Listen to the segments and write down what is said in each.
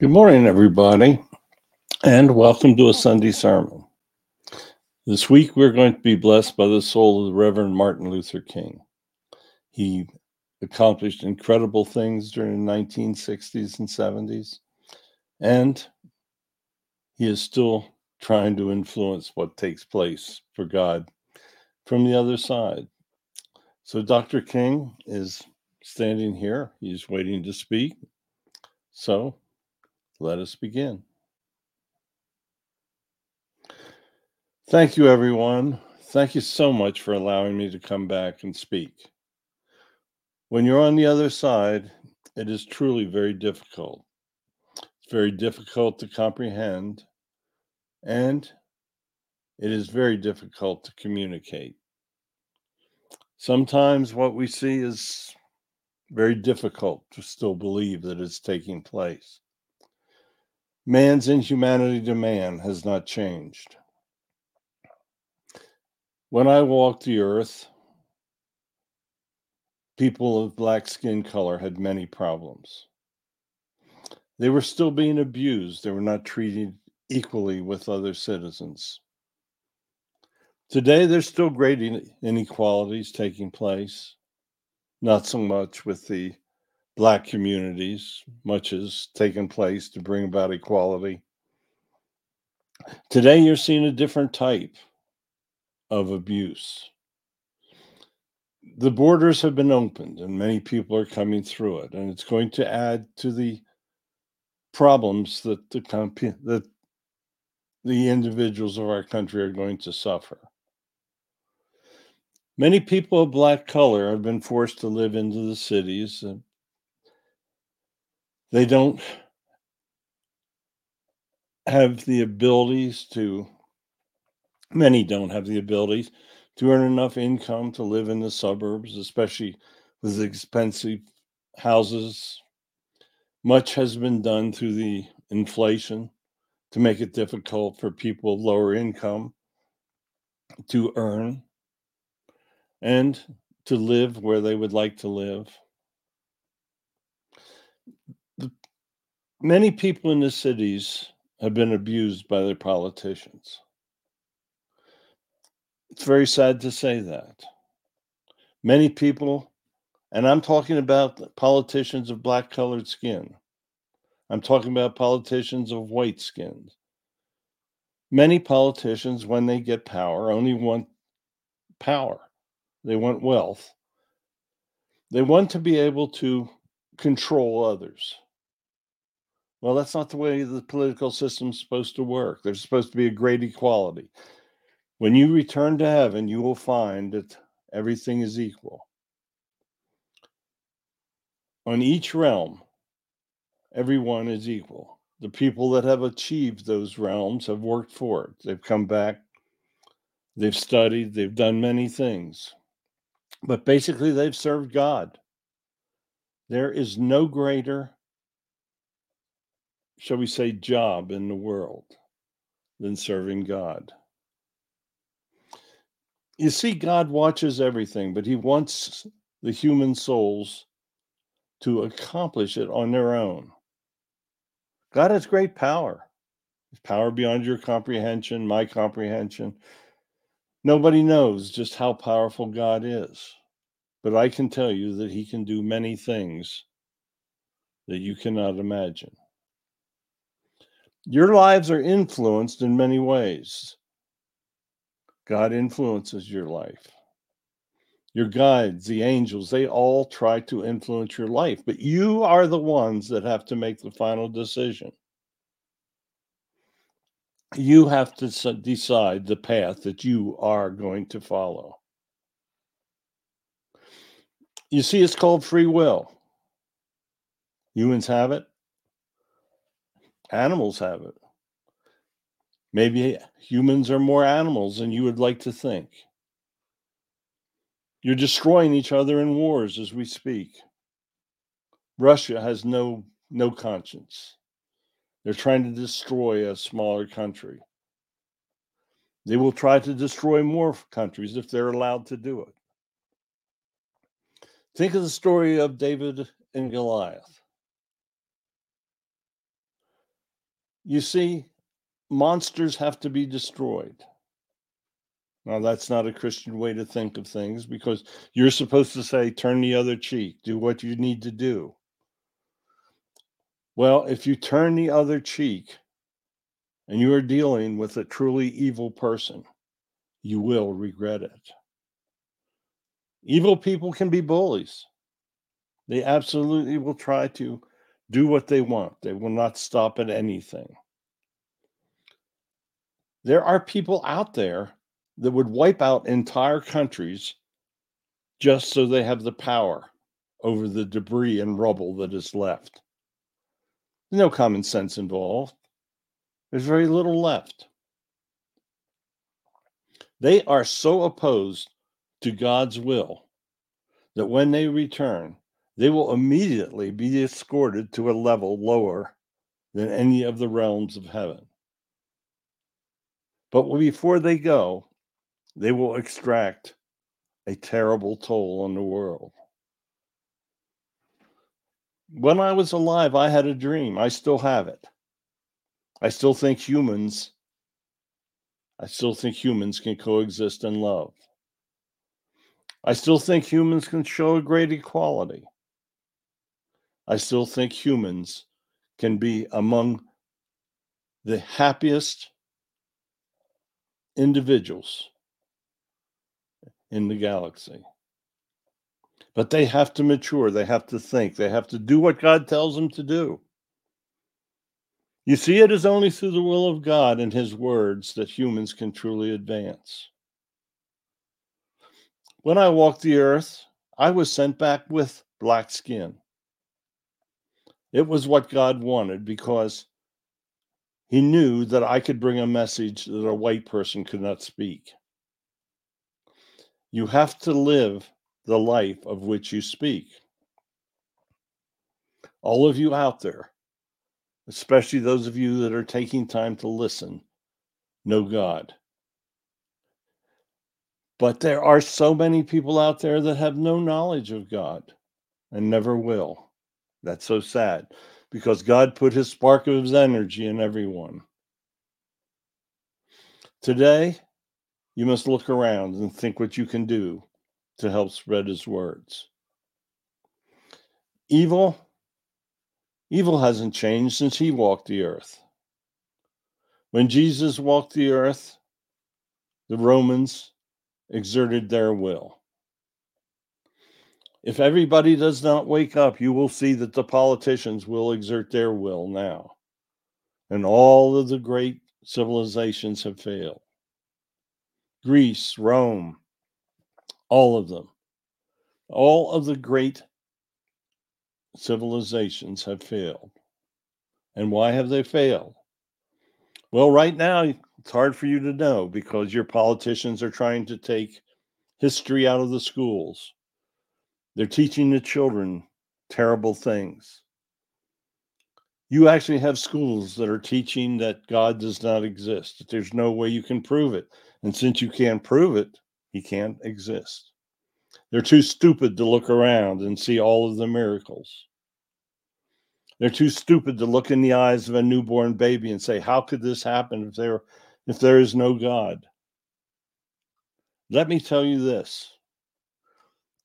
Good morning, everybody, and welcome to a Sunday sermon. This week, we're going to be blessed by the soul of the Reverend Martin Luther King. He accomplished incredible things during the 1960s and 70s, and he is still trying to influence what takes place for God from the other side. So, Dr. King is standing here, he's waiting to speak. So, let us begin. Thank you, everyone. Thank you so much for allowing me to come back and speak. When you're on the other side, it is truly very difficult. It's very difficult to comprehend, and it is very difficult to communicate. Sometimes what we see is very difficult to still believe that it's taking place. Man's inhumanity to man has not changed. When I walked the earth, people of black skin color had many problems. They were still being abused, they were not treated equally with other citizens. Today, there's still great inequalities taking place, not so much with the black communities. Much has taken place to bring about equality. Today, you're seeing a different type of abuse. The borders have been opened and many people are coming through it, and it's going to add to the problems that the that the individuals of our country are going to suffer. Many people of black color have been forced to live into the cities they don't have the abilities to many don't have the abilities to earn enough income to live in the suburbs especially with expensive houses. Much has been done through the inflation to make it difficult for people of lower income to earn and to live where they would like to live Many people in the cities have been abused by their politicians. It's very sad to say that. Many people, and I'm talking about politicians of black colored skin, I'm talking about politicians of white skin. Many politicians, when they get power, only want power, they want wealth. They want to be able to control others. Well, that's not the way the political system's supposed to work. There's supposed to be a great equality. When you return to heaven, you will find that everything is equal. On each realm, everyone is equal. The people that have achieved those realms have worked for it. They've come back, they've studied, they've done many things. But basically, they've served God. There is no greater shall we say, job in the world than serving God. You see, God watches everything, but He wants the human souls to accomplish it on their own. God has great power, power beyond your comprehension, my comprehension. Nobody knows just how powerful God is, but I can tell you that He can do many things that you cannot imagine. Your lives are influenced in many ways. God influences your life. Your guides, the angels, they all try to influence your life, but you are the ones that have to make the final decision. You have to decide the path that you are going to follow. You see, it's called free will. Humans have it, Animals have it. Maybe humans are more animals than you would like to think. You're destroying each other in wars as we speak. Russia has no no conscience. They're trying to destroy a smaller country. They will try to destroy more countries if they're allowed to do it. Think of the story of David and Goliath. You see, monsters have to be destroyed. Now, that's not a Christian way to think of things because you're supposed to say, turn the other cheek, do what you need to do. Well, if you turn the other cheek and you are dealing with a truly evil person, you will regret it. Evil people can be bullies. They absolutely will try to do what they want, they will not stop at anything. There are people out there that would wipe out entire countries just so they have the power over the debris and rubble that is left. no common sense involved. There's very little left. They are so opposed to God's will that when they return, they will immediately be escorted to a level lower than any of the realms of heaven. But before they go, they will extract a terrible toll on the world. When I was alive, I had a dream. I still have it. I still think humans I still think humans can coexist in love. I still think humans can show a great equality. I still think humans can be among the happiest individuals in the galaxy. But they have to mature, they have to think, they have to do what God tells them to do. You see, it is only through the will of God and His words that humans can truly advance. When I walked the earth, I was sent back with black skin. It was what God wanted because He knew that I could bring a message that a white person could not speak. You have to live the life of which you speak. All of you out there, especially those of you that are taking time to listen, know God. But there are so many people out there that have no knowledge of God and never will. That's so sad because God put his spark of his energy in everyone. Today, you must look around and think what you can do to help spread his words. Evil, evil hasn't changed since he walked the earth. When Jesus walked the earth, the Romans exerted their will. If everybody does not wake up, you will see that the politicians will exert their will now. And all of the great civilizations have failed. Greece, Rome, all of them. All of the great civilizations have failed. And why have they failed? Well, right now, it's hard for you to know because your politicians are trying to take history out of the schools. They're teaching the children terrible things. You actually have schools that are teaching that God does not exist, that there's no way you can prove it. And since you can't prove it, he can't exist. They're too stupid to look around and see all of the miracles. They're too stupid to look in the eyes of a newborn baby and say, How could this happen if there if there is no God? Let me tell you this.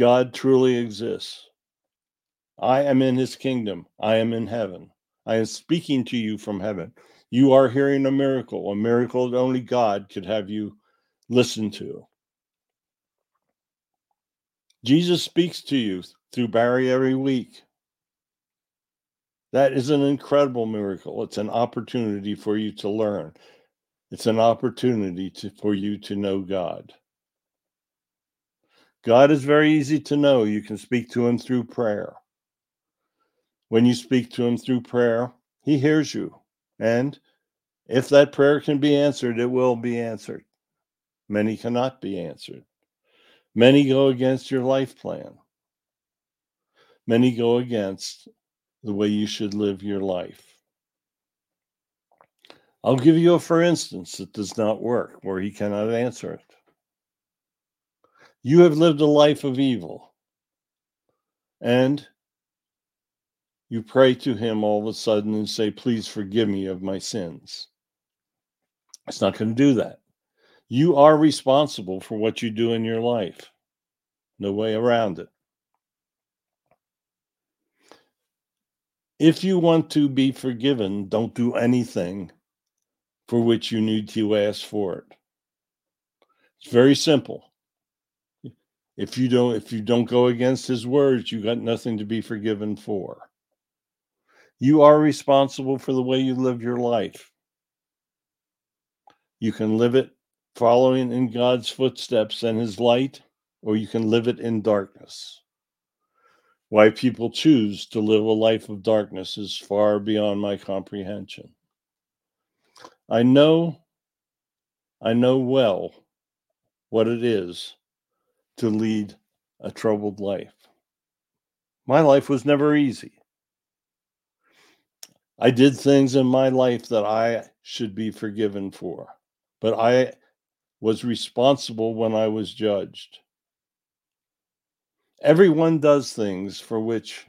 God truly exists. I am in his kingdom. I am in heaven. I am speaking to you from heaven. You are hearing a miracle, a miracle that only God could have you listen to. Jesus speaks to you through Barry every week. That is an incredible miracle. It's an opportunity for you to learn. It's an opportunity to, for you to know God. God is very easy to know. You can speak to him through prayer. When you speak to him through prayer, he hears you. And if that prayer can be answered, it will be answered. Many cannot be answered. Many go against your life plan. Many go against the way you should live your life. I'll give you a for instance that does not work, where he cannot answer it. You have lived a life of evil, and you pray to him all of a sudden and say, Please forgive me of my sins. It's not going to do that. You are responsible for what you do in your life. No way around it. If you want to be forgiven, don't do anything for which you need to ask for it. It's very simple. If you don't if you don't go against his words, you got nothing to be forgiven for. You are responsible for the way you live your life. You can live it following in God's footsteps and his light, or you can live it in darkness. Why people choose to live a life of darkness is far beyond my comprehension. I know, I know well what it is to lead a troubled life. My life was never easy. I did things in my life that I should be forgiven for, but I was responsible when I was judged. Everyone does things for which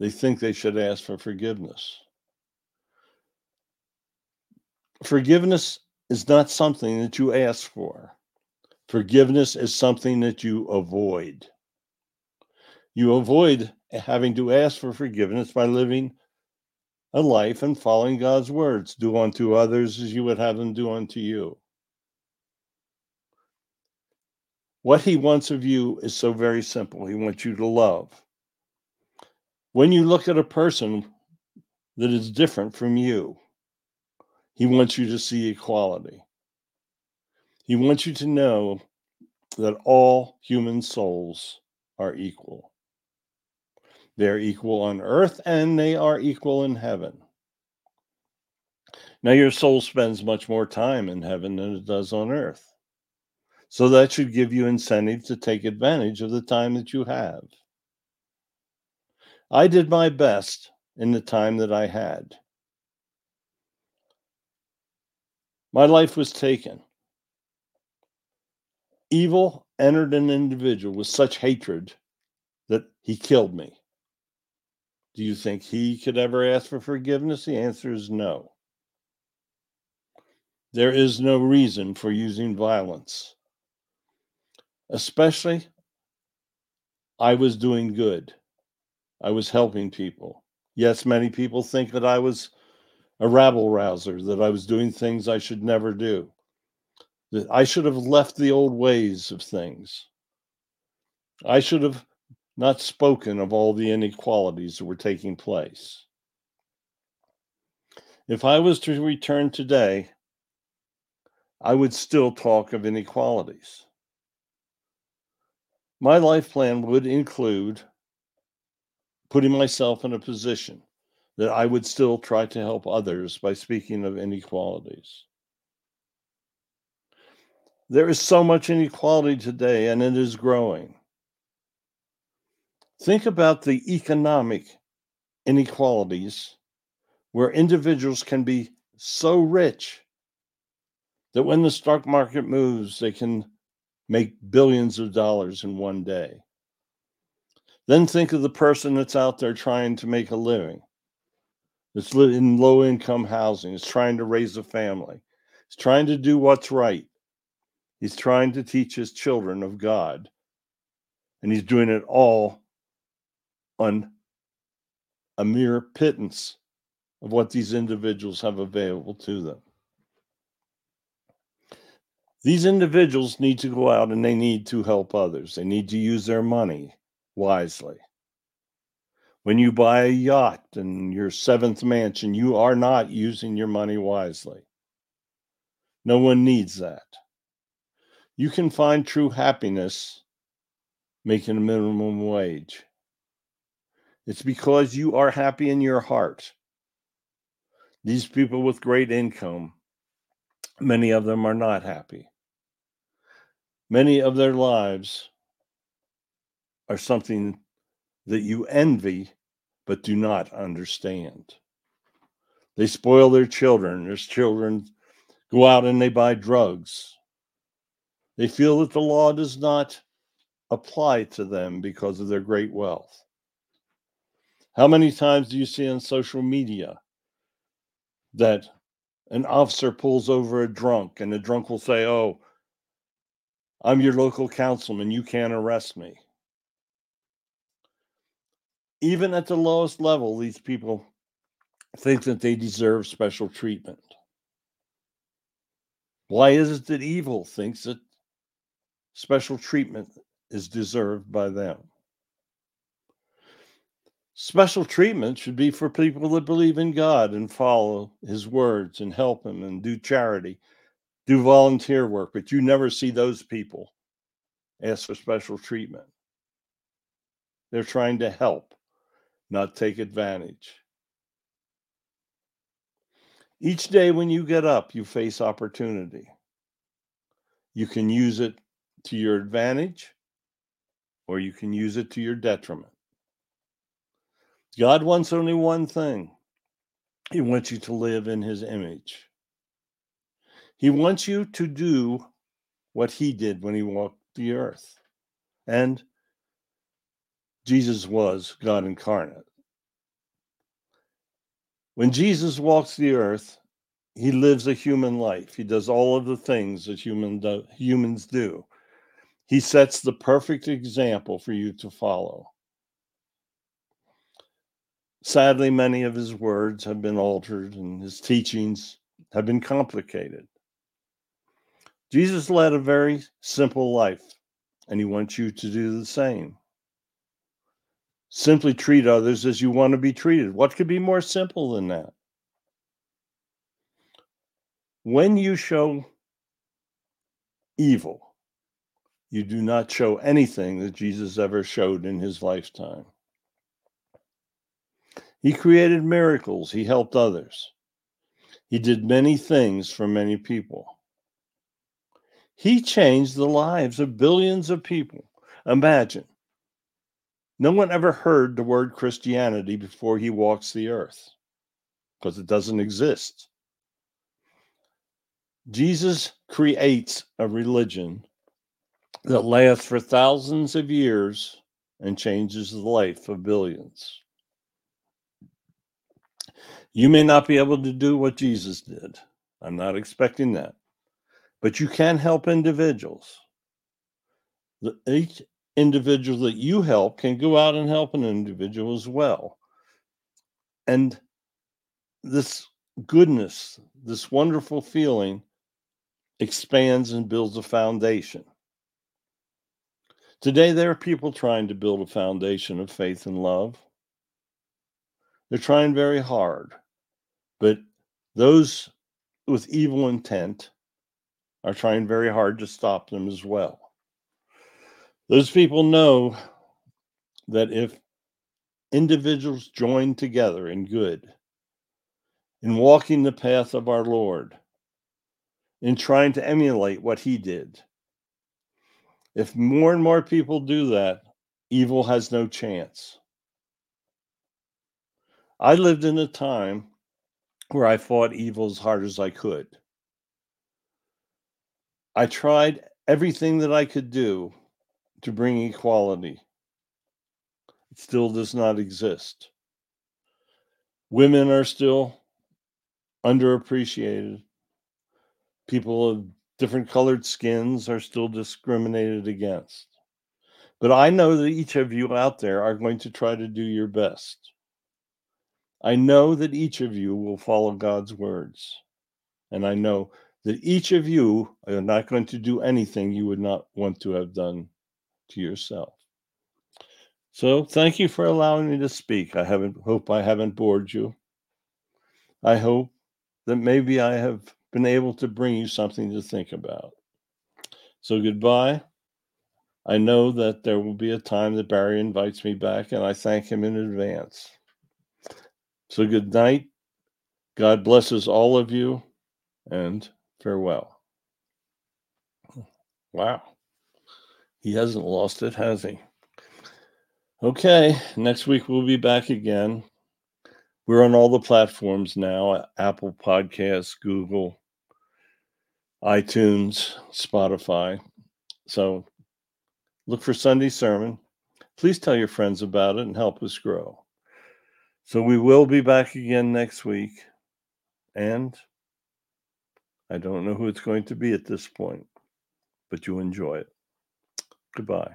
they think they should ask for forgiveness. Forgiveness is not something that you ask for. Forgiveness is something that you avoid. You avoid having to ask for forgiveness by living a life and following God's words. Do unto others as you would have them do unto you. What he wants of you is so very simple. He wants you to love. When you look at a person that is different from you, he wants you to see equality. He wants you to know that all human souls are equal. They're equal on earth and they are equal in heaven. Now, your soul spends much more time in heaven than it does on earth. So that should give you incentive to take advantage of the time that you have. I did my best in the time that I had. My life was taken. Evil entered an individual with such hatred that he killed me. Do you think he could ever ask for forgiveness? The answer is no. There is no reason for using violence especially I was doing good. I was helping people. Yes, many people think that I was a rabble rouser, that I was doing things I should never do, that I should have left the old ways of things. I should have not spoken of all the inequalities that were taking place. If I was to return today, I would still talk of inequalities. My life plan would include putting myself in a position that I would still try to help others by speaking of inequalities. There is so much inequality today, and it is growing. Think about the economic inequalities where individuals can be so rich that when the stock market moves, they can make billions of dollars in one day. Then think of the person that's out there trying to make a living, that's in low income housing, is trying to raise a family, is trying to do what's right. He's trying to teach his children of God. And he's doing it all on a mere pittance of what these individuals have available to them. These individuals need to go out and they need to help others. They need to use their money wisely. When you buy a yacht and your seventh mansion, you are not using your money wisely. No one needs that. You can find true happiness making a minimum wage. It's because you are happy in your heart. These people with great income, many of them are not happy. Many of their lives are something that you envy but do not understand. They spoil their children. Their children go out and they buy drugs. They feel that the law does not apply to them because of their great wealth. How many times do you see on social media that an officer pulls over a drunk and the drunk will say, Oh, I'm your local councilman. You can't arrest me. Even at the lowest level, these people think that they deserve special treatment. Why is it that evil thinks that special treatment is deserved by them? Special treatment should be for people that believe in God and follow his words and help him and do charity, do volunteer work, but you never see those people ask for special treatment. They're trying to help, not take advantage. Each day when you get up, you face opportunity. You can use it to your advantage or you can use it to your detriment. God wants only one thing He wants you to live in His image. He wants you to do what He did when He walked the earth. And Jesus was God incarnate. When Jesus walks the earth, he lives a human life. He does all of the things that human do, humans do. He sets the perfect example for you to follow. Sadly, many of his words have been altered and his teachings have been complicated. Jesus led a very simple life, and he wants you to do the same. Simply treat others as you want to be treated. What could be more simple than that? When you show evil, you do not show anything that Jesus ever showed in his lifetime. He created miracles, he helped others, he did many things for many people. He changed the lives of billions of people. Imagine no one ever heard the word Christianity before he walks the earth because it doesn't exist. Jesus creates a religion that lasts for thousands of years and changes the life of billions. You may not be able to do what Jesus did. I'm not expecting that. But you can help individuals. The, Each individual that you help can go out and help an individual as well. And this goodness, this wonderful feeling expands and builds a foundation. Today, there are people trying to build a foundation of faith and love. They're trying very hard, but those with evil intent are trying very hard to stop them as well. Those people know that if individuals join together in good, in walking the path of our Lord, in trying to emulate what he did, if more and more people do that, evil has no chance. I lived in a time where I fought evil as hard as I could. I tried everything that I could do to bring equality. It still does not exist. Women are still underappreciated. People different colored skins are still discriminated against. But I know that each of you out there are going to try to do your best. I know that each of you will follow God's words. And I know that each of you are not going to do anything you would not want to have done to yourself. So thank you for allowing me to speak. I haven't hope I haven't bored you. I hope that maybe I have been able to bring you something to think about. So goodbye. I know that there will be a time that Barry invites me back, and I thank him in advance. So good night. God blesses all of you, and farewell. Wow. He hasn't lost it, has he? Okay, next week we'll be back again. We're on all the platforms now Apple Podcasts, Google, iTunes, Spotify. So look for Sunday Sermon. Please tell your friends about it and help us grow. So we will be back again next week. And I don't know who it's going to be at this point, but you enjoy it. Goodbye.